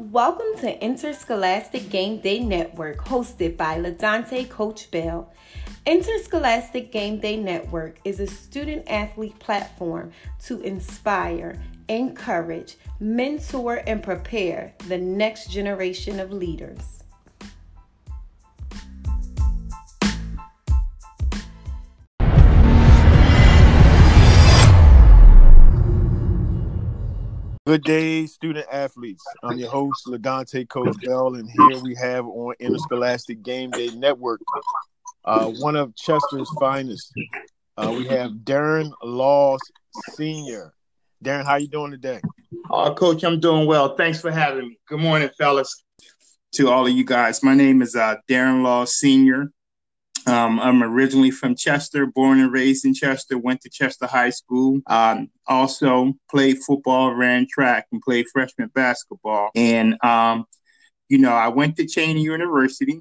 Welcome to Interscholastic Game Day Network, hosted by LaDante Coach Bell. Interscholastic Game Day Network is a student athlete platform to inspire, encourage, mentor, and prepare the next generation of leaders. Good day, student athletes. I'm your host, LaDante Coach Bell, and here we have on Interscholastic Game Day Network uh, one of Chester's finest. Uh, we have Darren Laws Sr. Darren, how you doing today? Uh, Coach, I'm doing well. Thanks for having me. Good morning, fellas, to all of you guys. My name is uh, Darren Laws Sr. Um, I'm originally from Chester, born and raised in Chester, went to Chester High School. Um, also played football, ran track, and played freshman basketball. And, um, you know, I went to Cheyney University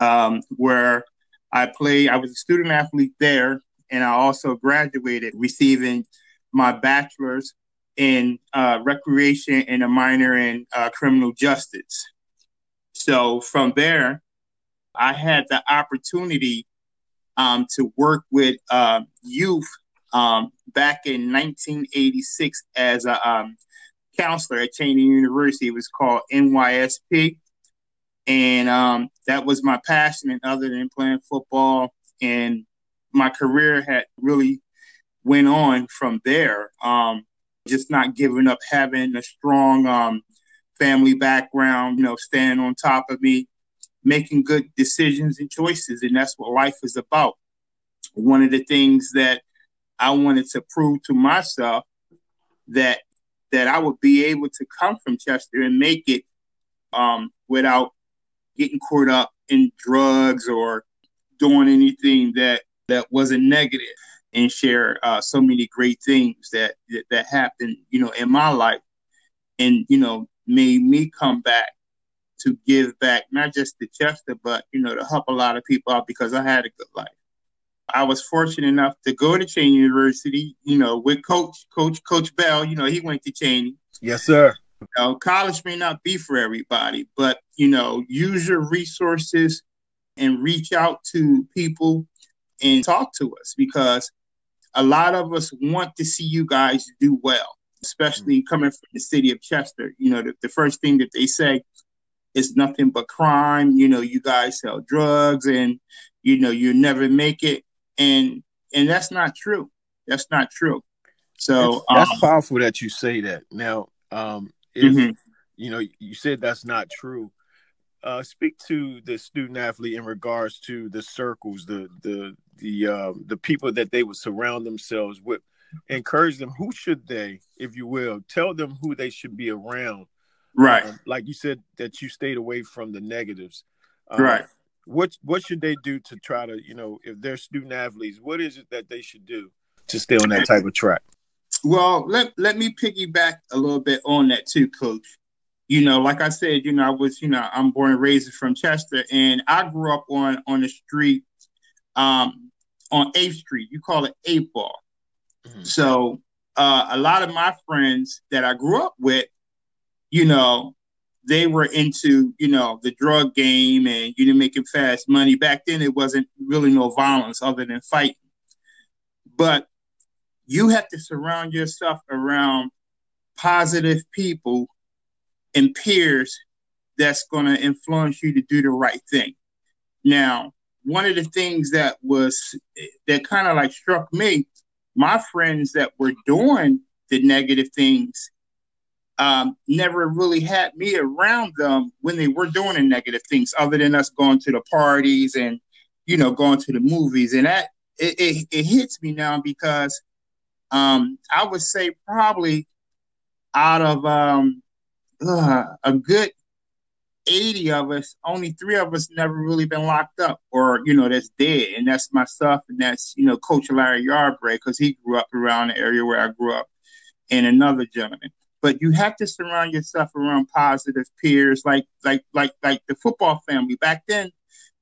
um, where I played, I was a student athlete there, and I also graduated receiving my bachelor's in uh, recreation and a minor in uh, criminal justice. So from there, I had the opportunity um, to work with uh, youth um, back in 1986 as a um, counselor at Cheyney University. It was called NYSP. And um, that was my passion, and other than playing football. And my career had really went on from there. Um, just not giving up, having a strong um, family background, you know, standing on top of me making good decisions and choices. And that's what life is about. One of the things that I wanted to prove to myself that that I would be able to come from Chester and make it um, without getting caught up in drugs or doing anything that that wasn't negative and share uh, so many great things that, that that happened you know in my life and you know made me come back to give back, not just to Chester, but you know, to help a lot of people out because I had a good life. I was fortunate enough to go to Cheyney University, you know, with Coach Coach Coach Bell. You know, he went to Cheyney. Yes, sir. You know, college may not be for everybody, but you know, use your resources and reach out to people and talk to us because a lot of us want to see you guys do well, especially mm. coming from the city of Chester. You know, the, the first thing that they say it's nothing but crime. You know, you guys sell drugs and you know you never make it, and and that's not true. That's not true. So that's, um, powerful that you say that. Now, um, if mm-hmm. you know, you said that's not true. Uh, speak to the student athlete in regards to the circles, the the the uh, the people that they would surround themselves with. Encourage them. Who should they, if you will, tell them who they should be around Right. Um, like you said that you stayed away from the negatives. Um, right. What what should they do to try to, you know, if they're student athletes, what is it that they should do to stay on that type of track? Well, let let me piggyback a little bit on that too, coach. You know, like I said, you know, I was, you know, I'm born and raised from Chester and I grew up on on the street um on 8th Street. You call it 8 ball. Mm-hmm. So uh, a lot of my friends that I grew up with, you know, they were into, you know, the drug game and you know making fast money. Back then it wasn't really no violence other than fighting. But you have to surround yourself around positive people and peers that's going to influence you to do the right thing. Now, one of the things that was that kind of like struck me, my friends that were doing the negative things um, never really had me around them when they were doing the negative things, other than us going to the parties and you know going to the movies, and that it, it, it hits me now because um, I would say probably out of um, uh, a good 80 of us, only three of us never really been locked up or, you know, that's dead. And that's myself and that's, you know, Coach Larry Yarbrough, because he grew up around the area where I grew up, and another gentleman but you have to surround yourself around positive peers like like like like the football family back then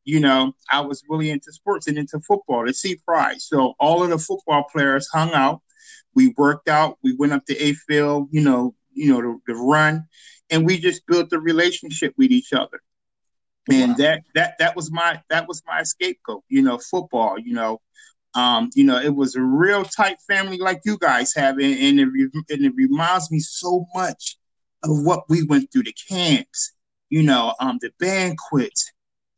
you know i was really into sports and into football to see pride so all of the football players hung out we worked out we went up to a field you know you know, to, to run, and we just built a relationship with each other. And wow. that that that was my that was my scapegoat, you know, football, you know. Um, you know, it was a real tight family like you guys have, and, and it, and it reminds me so much of what we went through the camps, you know, um, the banquets,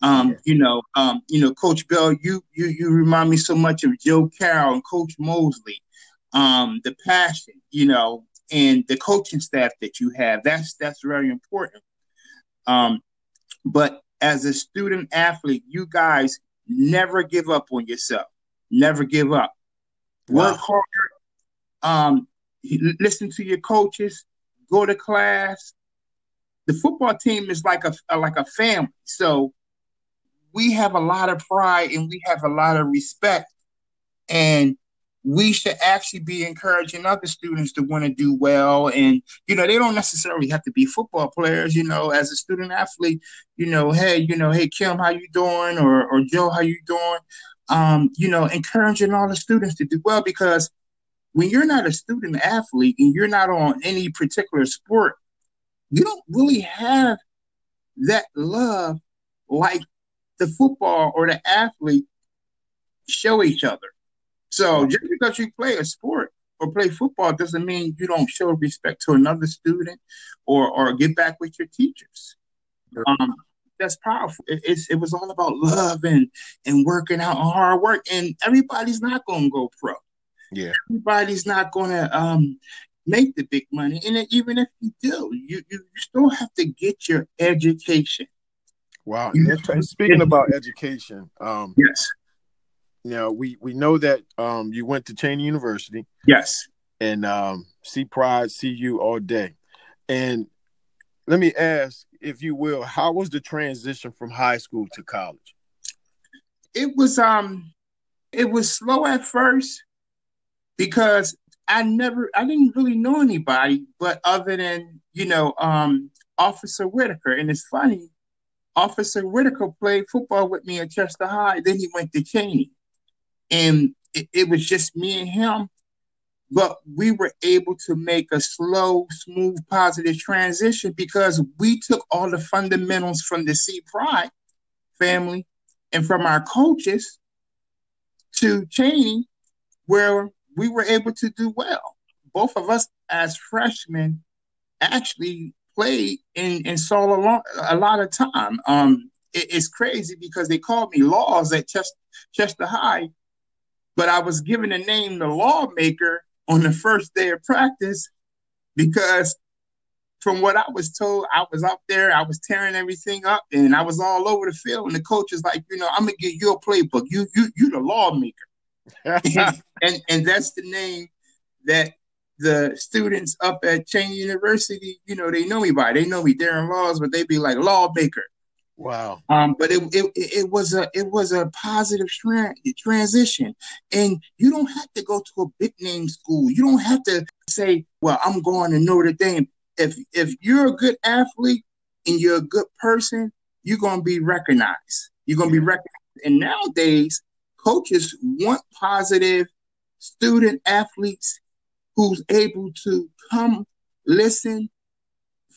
um, yeah. you know, um, you know, Coach Bell, you you you remind me so much of Joe Carroll and Coach Mosley, um, the passion, you know, and the coaching staff that you have. That's that's very important. Um, but as a student athlete, you guys never give up on yourself. Never give up. Wow. Work hard. Um, listen to your coaches. Go to class. The football team is like a like a family. So we have a lot of pride and we have a lot of respect. And we should actually be encouraging other students to want to do well. And, you know, they don't necessarily have to be football players, you know, as a student athlete, you know, hey, you know, hey, Kim, how you doing? Or, or Joe, how you doing? Um, you know, encouraging all the students to do well because when you're not a student athlete and you're not on any particular sport, you don't really have that love like the football or the athlete show each other. So just because you play a sport or play football doesn't mean you don't show respect to another student or or get back with your teachers. Um, that's powerful. It, it's it was all about love and and working out and hard work. And everybody's not going to go pro. Yeah, everybody's not going to um make the big money. And even if you do, you you, you still have to get your education. Wow. And Speaking about education, um, yes. You know, we we know that um, you went to Cheyney University. Yes. And um, see pride, see you all day. And let me ask, if you will, how was the transition from high school to college? It was um, it was slow at first because I never, I didn't really know anybody, but other than you know, um, Officer Whitaker. And it's funny Officer Whitaker played football with me at Chester High. Then he went to Cheyney. And it, it, was just me and him. But we were able to make a slow, smooth, positive transition because we took all the fundamentals from the C Pride family and from our coaches to Cheyney, where we were able to do well. Both of us as freshmen actually played and, and saw a lot, a lot of time. Um, it, it's crazy because they called me Laws at Chester, Chester High, but I was given the name the Lawmaker on the first day of practice because from what I was told, I was up there, I was tearing everything up, and I was all over the field. And the coach is like, you know, I'm gonna get you a playbook. You you you the lawmaker. and, and that's the name that the students up at Cheyney University, you know, they know me by. They know me Darren Laws, but they be like lawmaker. Wow. Um, but it, it it was a it was a positive tra- transition, and you don't have to go to a big name school. You don't have to say, "Well, I'm going to Notre Dame." If if you're a good athlete and you're a good person, you're going to be recognized. You're going to be recognized. And nowadays, coaches want positive student athletes who's able to come, listen,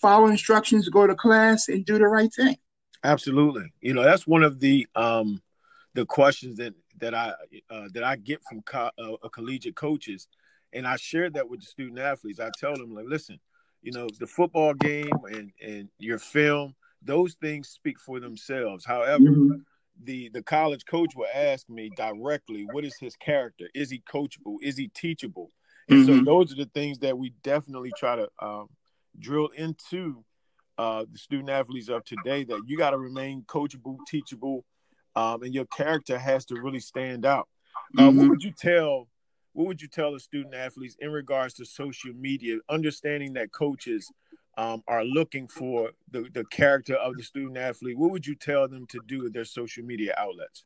follow instructions, go to class, and do the right thing. Absolutely. You know, that's one of the um the questions that that I uh, that I get from co- uh, collegiate coaches, and I share that with the student athletes. I tell them like, listen, you know, the football game and and your film, those things speak for themselves. However, mm-hmm. the the college coach will ask me directly, what is his character? Is he coachable? Is he teachable? And mm-hmm. so those are the things that we definitely try to um, drill into uh, the student athletes of today. That you got to remain coachable, teachable, um, and your character has to really stand out. Uh, mm-hmm. What would you tell? What would you tell the student athletes in regards to social media, understanding that coaches um, are looking for the, the character of the student athlete? What would you tell them to do with their social media outlets?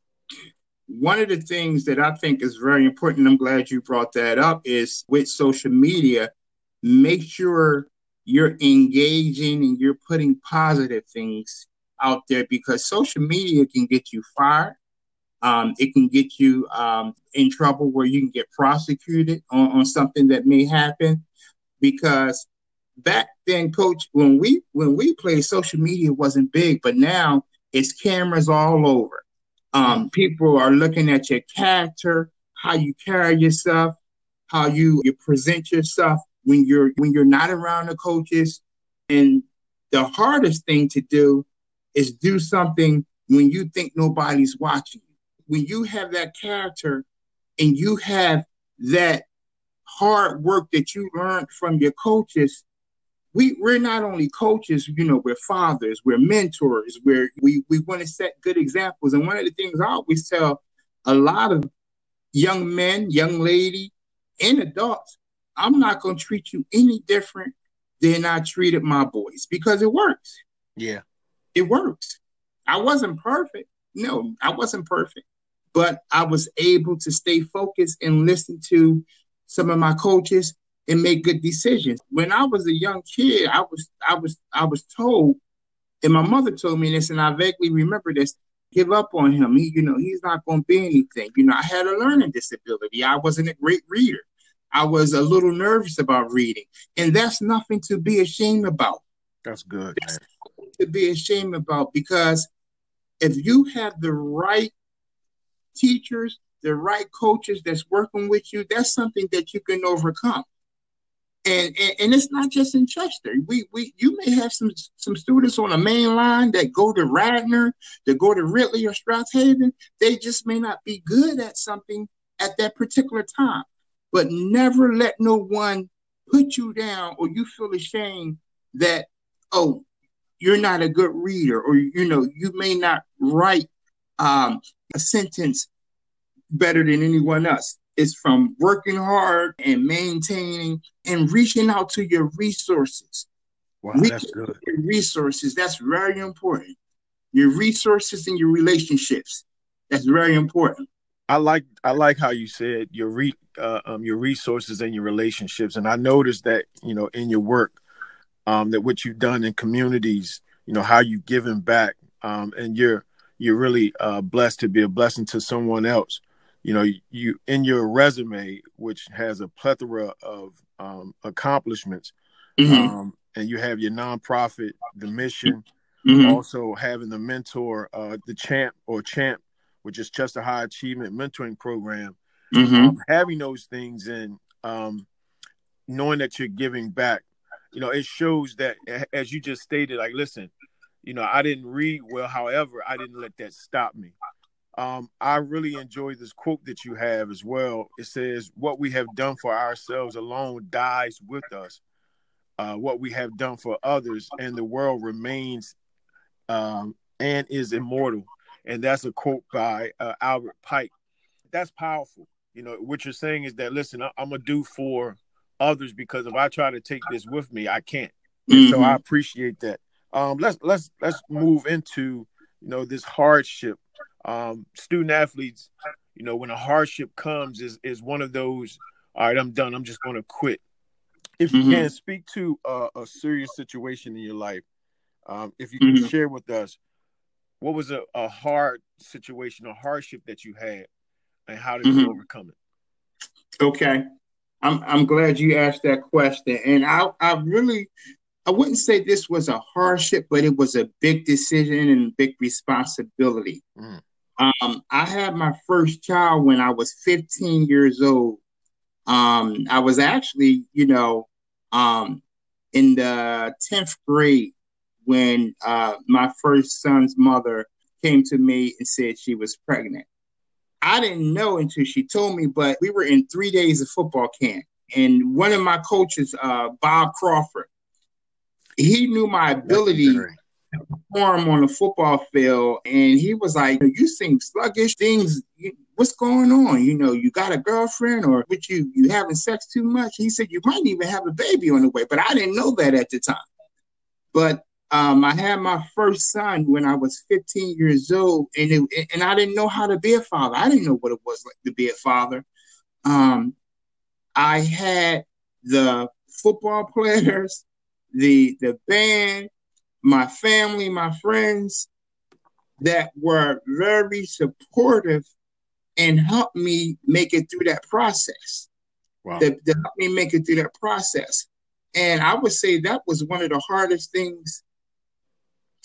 one of the things that I think is very important, I'm glad you brought that up, is with social media, make sure you're engaging and you're putting positive things out there because social media can get you fired. Um, it can get you um, in trouble where you can get prosecuted on, on something that may happen because back then, coach, when we when we played, social media wasn't big, but now it's cameras all over. Um, people are looking at your character, how you carry yourself, how you, you present yourself when you're when you're not around the coaches. And the hardest thing to do is do something when you think nobody's watching you. When you have that character and you have that hard work that you learned from your coaches, we we're not only coaches, you know, we're fathers, we're mentors, we're we we want to set good examples. And one of the things I always tell a lot of young men, young lady, and adults, I'm not gonna treat you any different than I treated my boys because it works. Yeah. It works. I wasn't perfect. No, I wasn't perfect. But I was able to stay focused and listen to some of my coaches and make good decisions. When I was a young kid, I was I was I was told, and my mother told me this, and I vaguely remember this. Give up on him. He, you know, he's not going to be anything. You know, I had a learning disability. I wasn't a great reader. I was a little nervous about reading, and that's nothing to be ashamed about. That's good. That's to be ashamed about because if you have the right teachers, the right coaches that's working with you, that's something that you can overcome. And, and, and it's not just in Chester. We we you may have some some students on the main line that go to Radnor, that go to Ridley or Strath Haven. They just may not be good at something at that particular time. But never let no one put you down or you feel ashamed that oh you're not a good reader or you know you may not write um, a sentence better than anyone else It's from working hard and maintaining and reaching out to your resources. Wow, that's good. resources, that's very important. Your resources and your relationships, that's very important. I like I like how you said your re uh, um, your resources and your relationships, and I noticed that you know in your work um, that what you've done in communities, you know how you've given back, um, and you're you're really uh, blessed to be a blessing to someone else you know you in your resume which has a plethora of um, accomplishments mm-hmm. um, and you have your nonprofit the mission mm-hmm. also having the mentor uh, the champ or champ which is chester high achievement mentoring program mm-hmm. um, having those things and um, knowing that you're giving back you know it shows that as you just stated like listen you know i didn't read well however i didn't let that stop me um, I really enjoy this quote that you have as well. It says, What we have done for ourselves alone dies with us. Uh, what we have done for others and the world remains um, and is immortal. And that's a quote by uh, Albert Pike. That's powerful. You know, what you're saying is that, listen, I- am to do for others because if I try to take this with me, I can't. Mm-hmm. So I appreciate that. Um, let's let's let's move into you know this hardship um, student athletes, you know, when a hardship comes, is is one of those. All right, I'm done. I'm just going to quit. If you mm-hmm. can speak to a, a, serious situation in your life, um, if you can mm-hmm. share with us, what was a, a, hard situation, a hardship that you had, and how did mm-hmm. you overcome it? Okay, I'm I'm glad you asked that question, and I I really I wouldn't say this was a hardship, but it was a big decision and big responsibility. Mm. Um, I had my first child when I was 15 years old. Um, I was actually, you know, um, in the 10th grade when uh, my first son's mother came to me and said she was pregnant. I didn't know until she told me, but we were in three days of football camp. And one of my coaches, uh, Bob Crawford, he knew my ability perform on the football field, and he was like, "You seem sluggish. Things, what's going on? You know, you got a girlfriend, or with you, you having sex too much?" He said, "You might even have a baby on the way," but I didn't know that at the time. But um, I had my first son when I was 15 years old, and it, and I didn't know how to be a father. I didn't know what it was like to be a father. Um, I had the football players, the the band, my family, my friends that were very supportive and helped me make it through that process. Wow. That, that helped me make it through that process. And I would say that was one of the hardest things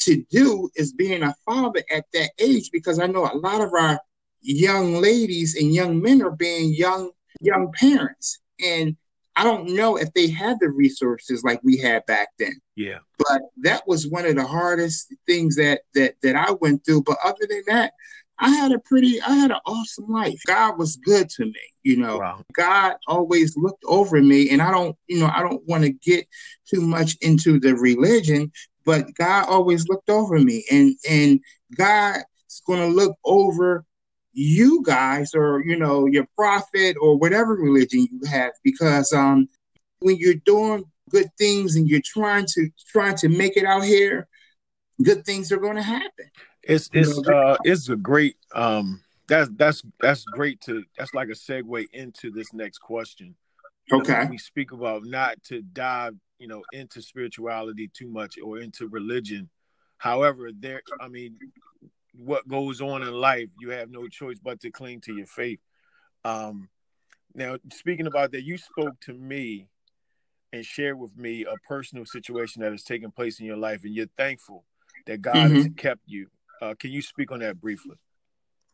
to do is being a father at that age because I know a lot of our young ladies and young men are being young young parents and I don't know if they had the resources like we had back then. Yeah. But that was one of the hardest things that that that I went through. But other than that, I had a pretty I had an awesome life. God was good to me, you know. Wow. God always looked over me and I don't, you know, I don't want to get too much into the religion, but God always looked over me and and God's going to look over you guys or you know your prophet or whatever religion you have because um when you're doing good things and you're trying to trying to make it out here good things are going to happen. It's it's uh it's a great um that's that's that's great to that's like a segue into this next question. Okay. we speak about not to dive you know into spirituality too much or into religion however there i mean what goes on in life, you have no choice but to cling to your faith. Um, now, speaking about that, you spoke to me and shared with me a personal situation that has taken place in your life, and you're thankful that God mm-hmm. has kept you. Uh, can you speak on that briefly?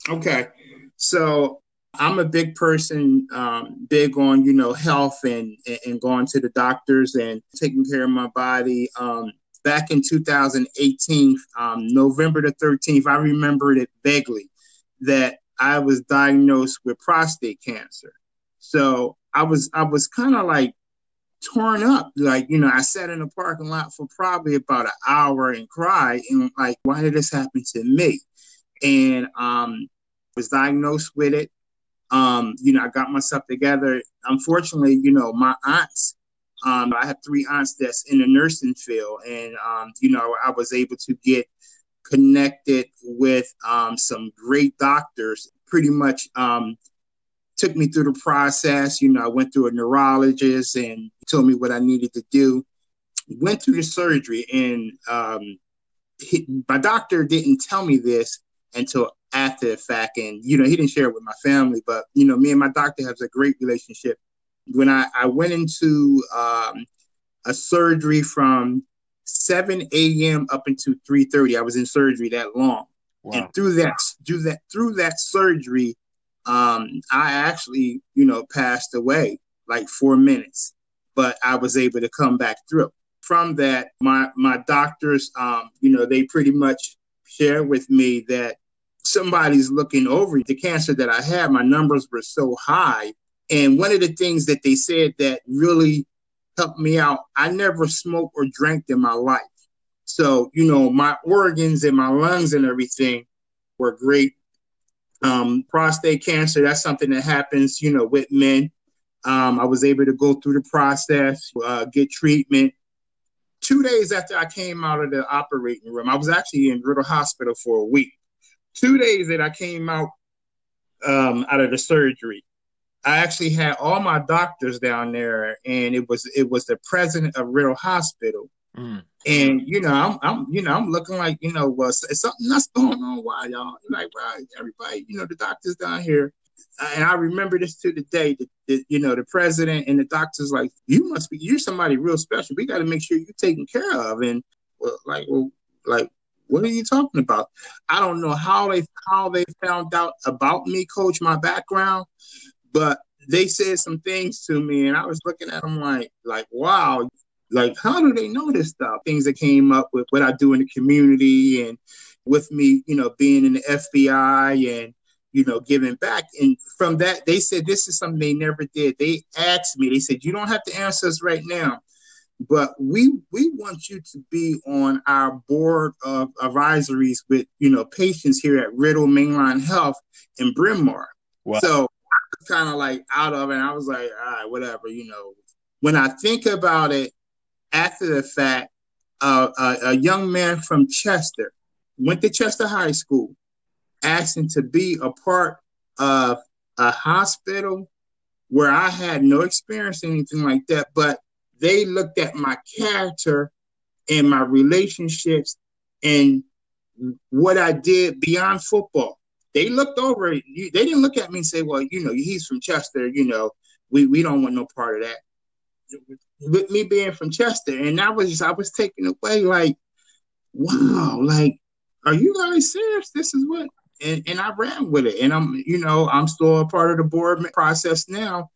Okay, so I'm a big person, um, big on you know health and and going to the doctors and taking care of my body. Um, back in 2018, um, November the 13th, I remembered it vaguely that I was diagnosed with prostate cancer. So I was I was kind of like torn up. Like, you know, I sat in the parking lot for probably about an hour and cried and like, why did this happen to me? And um was diagnosed with it. Um, you know, I got myself together. Unfortunately, you know, my aunts um, I have three aunts that's in the nursing field, and um, you know, I was able to get connected with um, some great doctors. Pretty much um, took me through the process. You know, I went through a neurologist and told me what I needed to do. Went through the surgery, and um, he, my doctor didn't tell me this until after the fact. And you know, he didn't share it with my family, but you know, me and my doctor have a great relationship when I, I went into um, a surgery from 7 a.m. up into 3:30. I was in surgery that long, wow. and through that through that through that surgery, um, I actually you know passed away like four minutes, but I was able to come back through. From that, my my doctors, um, you know, they pretty much share with me that somebody's looking over the cancer that I had. My numbers were so high and one of the things that they said that really helped me out, I never smoked or drank in my life. So, you know, my organs and my lungs and everything were great. Um, prostate cancer, that's something that happens, you know, with men. Um, I was able to go through the process, uh, get treatment. Two days after I came out of the operating room, I was actually in Riddle Hospital for a week. Two days that I came out um, out of the surgery, I actually had all my doctors down there, and it was it was the president of Riddle Hospital. Mm. And you know, I'm, I'm, you know, I'm looking like, you know, well, something that's going on. Why y'all like, right? Everybody, you know, the doctors down here, and I remember this to the day. That, that you know, the president and the doctors like, you must be, you're somebody real special. We got to make sure you're taken care of. And well, like, well, like, what are you talking about? I don't know how they how they found out about me, coach, my background, but they said some things to me, and I was looking at them like, like, wow, like how do they know this stuff? Things that came up with what I do in the community, and with me, you know, being in the FBI and you know giving back. And from that, they said this is something they never did. They asked me, they said, you don't have to answer us right now. But we we want you to be on our board of advisories with you know patients here at Riddle Main Line Health in Bryn Mawr. Wow. So kind of like out of it. And I was like, all right, whatever, you know. When I think about it after the fact, uh, a, a young man from Chester went to Chester High School, asking to be a part of a hospital where I had no experience anything like that, but they looked at my character and my relationships and what I did beyond football they looked over. They didn't look at me and say, "Well, you know, he's from Chester. You know, we we don't want no part of that." with me being from Chester, and I was I was taken away like, wow, like, are you guys serious? This is what and, and I ran with it. And I'm, you know, I'm still a part of the board process now.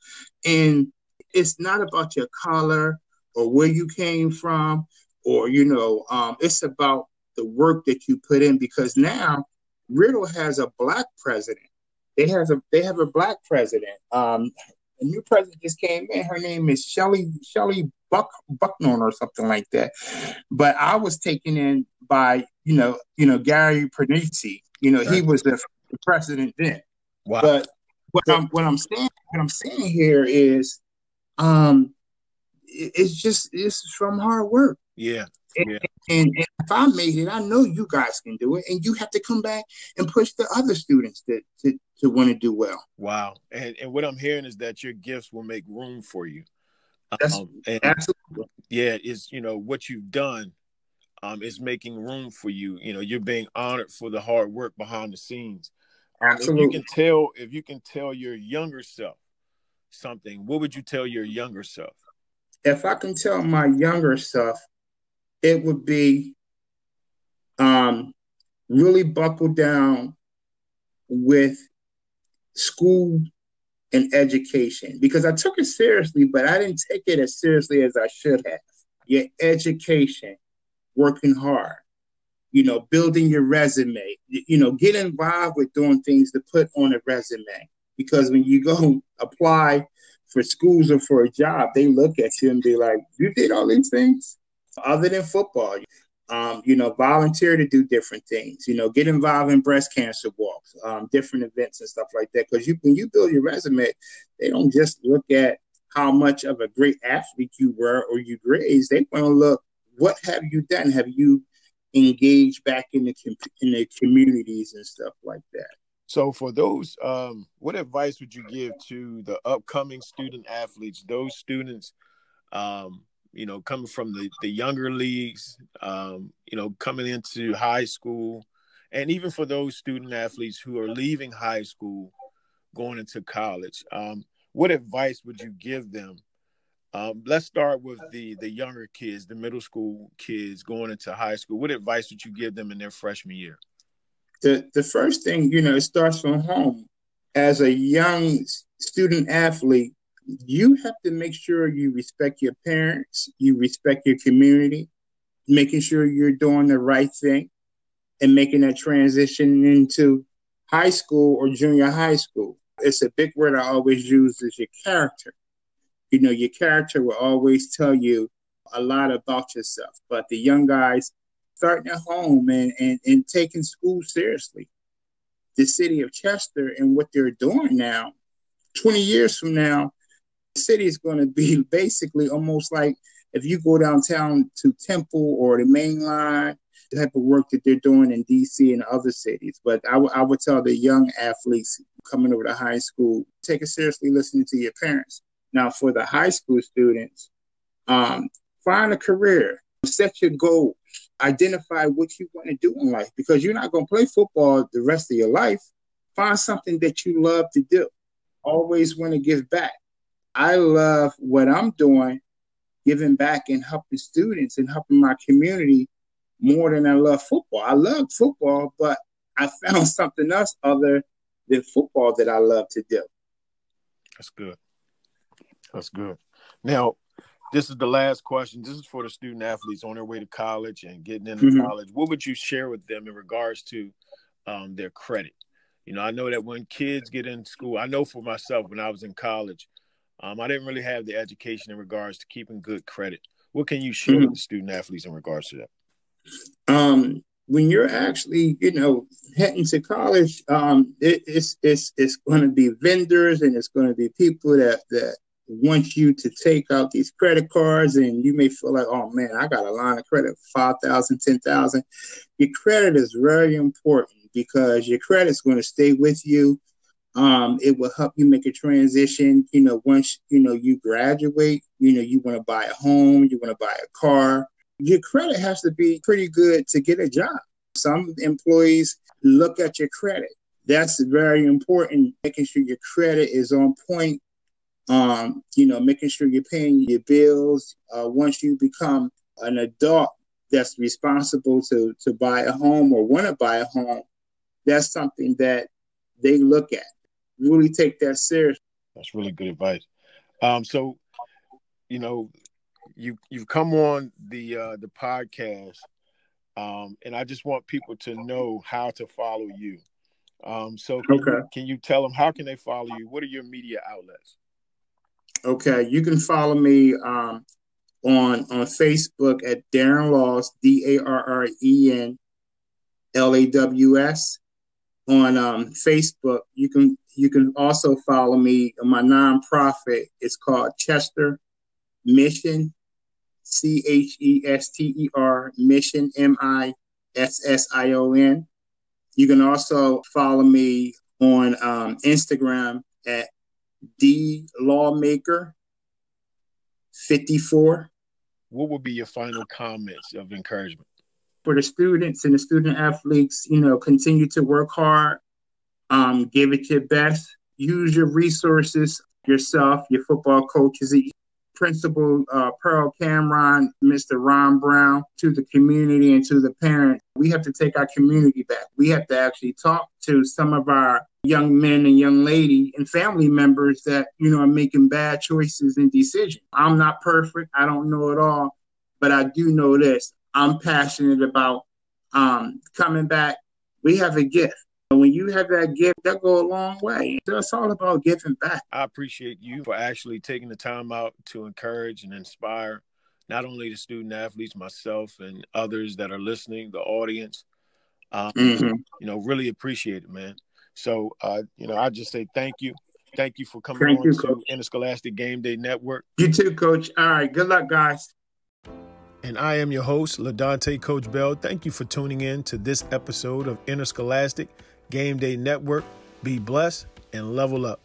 And it's not about your color or where you came from, or you know, um, it's about the work that you put in. Because now Riddle has a black president. They has a they have a black president. Um, a new president just came in. Her name is Shelly Shelly Buck Bucknor or something like that. But I was taken in by you know you know Gary Pernici. You know right. he was the, the president then. Wow. But what I'm what I'm saying what I'm saying here is um, it's just it's from hard work. Yeah. And, yeah. And, and, if I made it, I know you guys can do it, and you have to come back and push the other students to to, to want to do well. Wow! And and what I'm hearing is that your gifts will make room for you. That's um, absolutely. Yeah, is you know what you've done um, is making room for you. You know, you're being honored for the hard work behind the scenes. Um, Absolutely. If you can tell, if you can tell your younger self something, what would you tell your younger self? If I can tell my younger self, it would be um, really buckle down with school and education because I took it seriously, but I didn't take it as seriously as I should have. Your education, working hard, you know, building your resume, you know, get involved with doing things to put on a resume because when you go apply for schools or for a job, they look at you and be like, "You did all these things other than football." Um, you know, volunteer to do different things. You know, get involved in breast cancer walks, um, different events and stuff like that. Because you, when you build your resume, they don't just look at how much of a great athlete you were or you grades. They want to look what have you done? Have you engaged back in the in the communities and stuff like that? So, for those, um, what advice would you give to the upcoming student athletes? Those students, um, you know, coming from the the younger leagues, um, you know, coming into high school, and even for those student athletes who are leaving high school, going into college. Um, what advice would you give them? Um, let's start with the the younger kids, the middle school kids going into high school. What advice would you give them in their freshman year? The the first thing you know it starts from home. As a young student athlete you have to make sure you respect your parents you respect your community making sure you're doing the right thing and making that transition into high school or junior high school. It's a big word i always use is your character. You know your character will always tell you a lot about yourself but the young guys starting at home and, and, and taking school seriously. The city of Chester and what they're doing now, 20 years from now, the city is going to be basically almost like if you go downtown to Temple or the main line, the type of work that they're doing in DC and other cities. But I, w- I would tell the young athletes coming over to high school, take it seriously listening to your parents. Now, for the high school students, um, find a career, set your goals, identify what you want to do in life because you're not going to play football the rest of your life. Find something that you love to do. Always want to give back. I love what I'm doing, giving back and helping students and helping my community more than I love football. I love football, but I found something else other than football that I love to do. That's good. That's good. Now, this is the last question. This is for the student athletes on their way to college and getting into mm-hmm. college. What would you share with them in regards to um, their credit? You know, I know that when kids get in school, I know for myself when I was in college, um, I didn't really have the education in regards to keeping good credit. What can you share mm-hmm. with the student athletes in regards to that? Um, when you're actually, you know, heading to college, um, it, it's it's it's going to be vendors and it's going to be people that that want you to take out these credit cards and you may feel like, oh man, I got a line of credit, 5,000, 10,000. Your credit is very important because your credit is going to stay with you. Um, it will help you make a transition. You know, once, you know, you graduate, you know, you want to buy a home, you want to buy a car. Your credit has to be pretty good to get a job. Some employees look at your credit. That's very important, making sure your credit is on point um, you know, making sure you're paying your bills. Uh, once you become an adult that's responsible to to buy a home or want to buy a home, that's something that they look at. Really take that seriously. That's really good advice. Um, so, you know, you you've come on the uh, the podcast, um, and I just want people to know how to follow you. Um, so, can, okay. you, can you tell them how can they follow you? What are your media outlets? Okay, you can follow me um, on on Facebook at Darren Laws, D A R R E N L A W S. On um, Facebook, you can you can also follow me. My nonprofit is called Chester Mission, C H E S T E R Mission M I S S I O N. You can also follow me on um, Instagram at D Lawmaker 54. What would be your final comments of encouragement? For the students and the student athletes, you know, continue to work hard, um, give it your best, use your resources yourself, your football coaches, Principal uh, Pearl Cameron, Mr. Ron Brown, to the community and to the parents. We have to take our community back. We have to actually talk to some of our young men and young lady and family members that, you know, are making bad choices and decisions. I'm not perfect. I don't know it all, but I do know this. I'm passionate about um, coming back. We have a gift And when you have that gift, that go a long way. It's all about giving back. I appreciate you for actually taking the time out to encourage and inspire not only the student athletes, myself, and others that are listening, the audience. Um, mm-hmm. You know, really appreciate it, man. So, uh, you know, I just say thank you. Thank you for coming thank on you, to Interscholastic Game Day Network. You too, Coach. All right. Good luck, guys. And I am your host, LaDante Coach Bell. Thank you for tuning in to this episode of Interscholastic Game Day Network. Be blessed and level up.